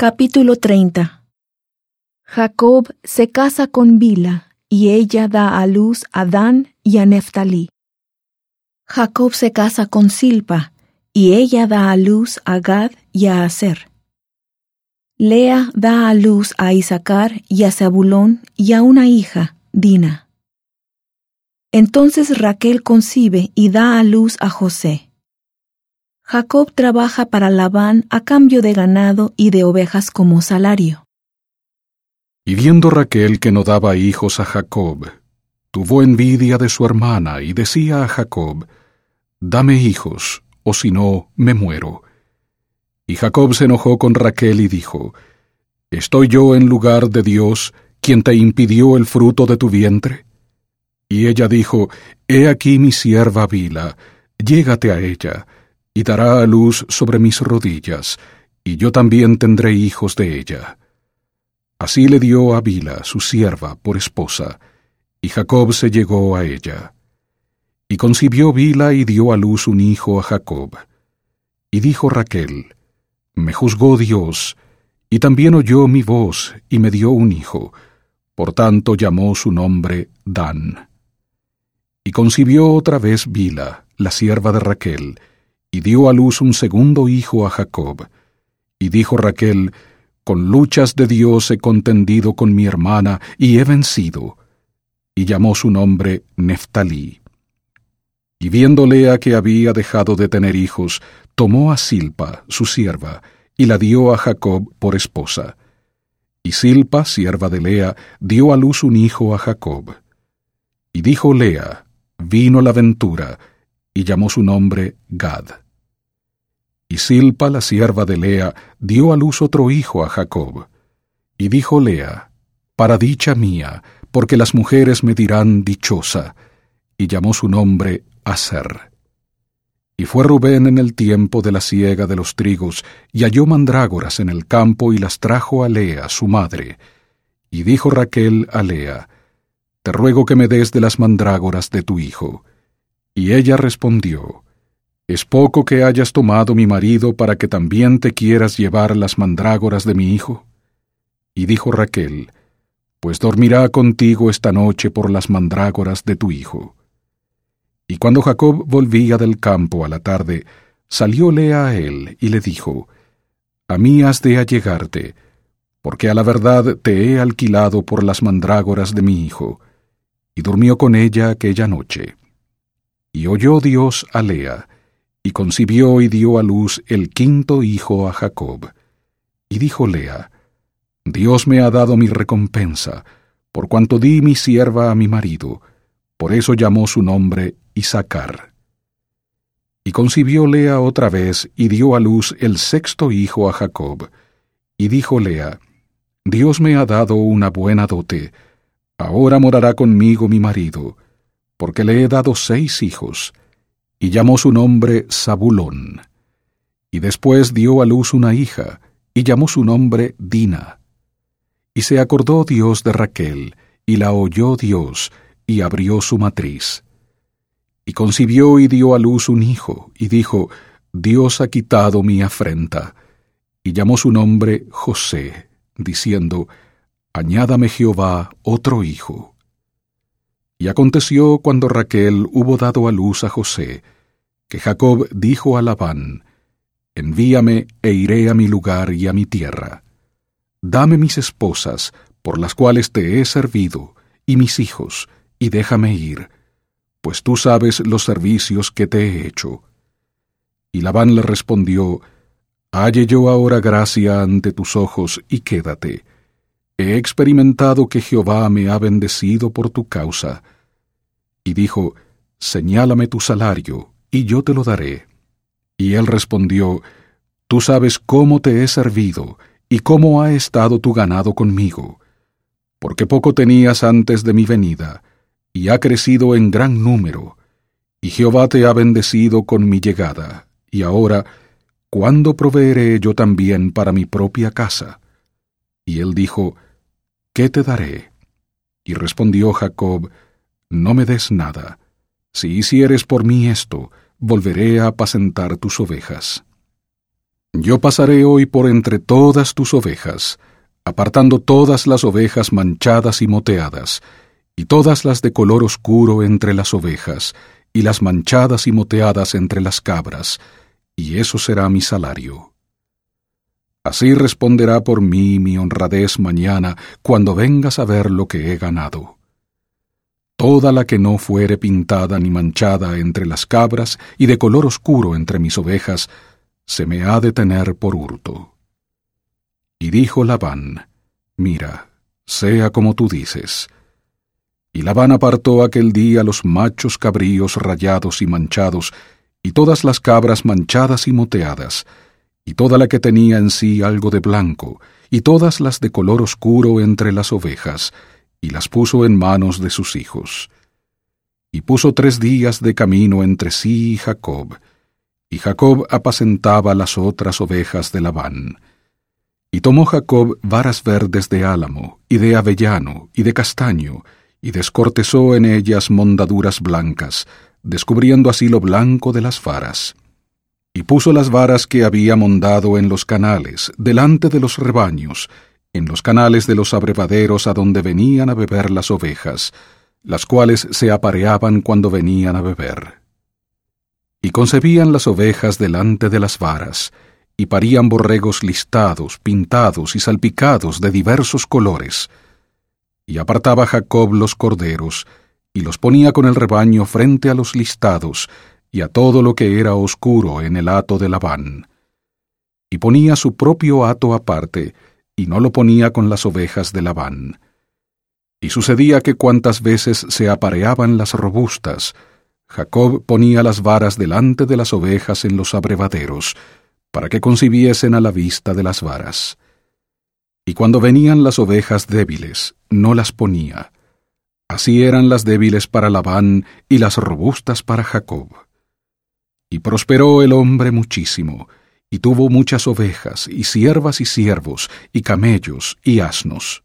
Capítulo 30 Jacob se casa con Bila, y ella da a luz a Dan y a Neftalí. Jacob se casa con Silpa, y ella da a luz a Gad y a Aser. Lea da a luz a Isaacar y a Zabulón y a una hija, Dina. Entonces Raquel concibe y da a luz a José. Jacob trabaja para Labán a cambio de ganado y de ovejas como salario. Y viendo Raquel que no daba hijos a Jacob, tuvo envidia de su hermana y decía a Jacob, Dame hijos, o si no, me muero. Y Jacob se enojó con Raquel y dijo, ¿Estoy yo en lugar de Dios, quien te impidió el fruto de tu vientre? Y ella dijo, He aquí mi sierva Bila, llégate a ella, y dará a luz sobre mis rodillas, y yo también tendré hijos de ella. Así le dio a Bila, su sierva, por esposa, y Jacob se llegó a ella. Y concibió Bila y dio a luz un hijo a Jacob. Y dijo Raquel, Me juzgó Dios, y también oyó mi voz, y me dio un hijo, por tanto llamó su nombre Dan. Y concibió otra vez Bila, la sierva de Raquel, y dio a luz un segundo hijo a Jacob. Y dijo Raquel, Con luchas de Dios he contendido con mi hermana, y he vencido. Y llamó su nombre Neftalí. Y viendo Lea que había dejado de tener hijos, tomó a Silpa, su sierva, y la dio a Jacob por esposa. Y Silpa, sierva de Lea, dio a luz un hijo a Jacob. Y dijo Lea, Vino la ventura, y llamó su nombre Gad. Y Silpa, la sierva de Lea, dio a luz otro hijo a Jacob. Y dijo Lea, Para dicha mía, porque las mujeres me dirán dichosa, y llamó su nombre Aser. Y fue Rubén en el tiempo de la siega de los trigos, y halló mandrágoras en el campo y las trajo a Lea, su madre. Y dijo Raquel a Lea, Te ruego que me des de las mandrágoras de tu hijo. Y ella respondió, ¿Es poco que hayas tomado mi marido para que también te quieras llevar las mandrágoras de mi hijo? Y dijo Raquel, Pues dormirá contigo esta noche por las mandrágoras de tu hijo. Y cuando Jacob volvía del campo a la tarde, salió Lea a él y le dijo, A mí has de allegarte, porque a la verdad te he alquilado por las mandrágoras de mi hijo. Y durmió con ella aquella noche. Y oyó Dios a Lea, y concibió y dio a luz el quinto hijo a Jacob. Y dijo Lea, Dios me ha dado mi recompensa, por cuanto di mi sierva a mi marido, por eso llamó su nombre Isaacar. Y concibió Lea otra vez y dio a luz el sexto hijo a Jacob. Y dijo Lea, Dios me ha dado una buena dote, ahora morará conmigo mi marido porque le he dado seis hijos, y llamó su nombre Zabulón. Y después dio a luz una hija, y llamó su nombre Dina. Y se acordó Dios de Raquel, y la oyó Dios, y abrió su matriz. Y concibió y dio a luz un hijo, y dijo, Dios ha quitado mi afrenta. Y llamó su nombre José, diciendo, Añádame Jehová otro hijo. Y aconteció cuando Raquel hubo dado a luz a José, que Jacob dijo a Labán, Envíame e iré a mi lugar y a mi tierra. Dame mis esposas, por las cuales te he servido, y mis hijos, y déjame ir, pues tú sabes los servicios que te he hecho. Y Labán le respondió, Halle yo ahora gracia ante tus ojos, y quédate He experimentado que Jehová me ha bendecido por tu causa. Y dijo, Señálame tu salario, y yo te lo daré. Y él respondió, Tú sabes cómo te he servido, y cómo ha estado tu ganado conmigo, porque poco tenías antes de mi venida, y ha crecido en gran número, y Jehová te ha bendecido con mi llegada, y ahora, ¿cuándo proveeré yo también para mi propia casa? Y él dijo, ¿qué te daré? Y respondió Jacob, No me des nada. Si hicieres por mí esto, volveré a apacentar tus ovejas. Yo pasaré hoy por entre todas tus ovejas, apartando todas las ovejas manchadas y moteadas, y todas las de color oscuro entre las ovejas, y las manchadas y moteadas entre las cabras, y eso será mi salario. Así responderá por mí mi honradez mañana, cuando vengas a ver lo que he ganado. Toda la que no fuere pintada ni manchada entre las cabras y de color oscuro entre mis ovejas, se me ha de tener por hurto. Y dijo Labán, Mira, sea como tú dices. Y Labán apartó aquel día los machos cabríos rayados y manchados, y todas las cabras manchadas y moteadas, y toda la que tenía en sí algo de blanco, y todas las de color oscuro entre las ovejas, y las puso en manos de sus hijos. Y puso tres días de camino entre sí y Jacob, y Jacob apacentaba las otras ovejas de Labán. Y tomó Jacob varas verdes de álamo, y de avellano, y de castaño, y descortezó en ellas mondaduras blancas, descubriendo así lo blanco de las varas. Y puso las varas que había mondado en los canales, delante de los rebaños, en los canales de los abrevaderos a donde venían a beber las ovejas, las cuales se apareaban cuando venían a beber. Y concebían las ovejas delante de las varas, y parían borregos listados, pintados y salpicados de diversos colores. Y apartaba Jacob los corderos, y los ponía con el rebaño frente a los listados, y a todo lo que era oscuro en el hato de Labán. Y ponía su propio hato aparte, y no lo ponía con las ovejas de Labán. Y sucedía que cuantas veces se apareaban las robustas, Jacob ponía las varas delante de las ovejas en los abrevaderos, para que concibiesen a la vista de las varas. Y cuando venían las ovejas débiles, no las ponía. Así eran las débiles para Labán y las robustas para Jacob. Y prosperó el hombre muchísimo, y tuvo muchas ovejas, y siervas y siervos, y camellos, y asnos.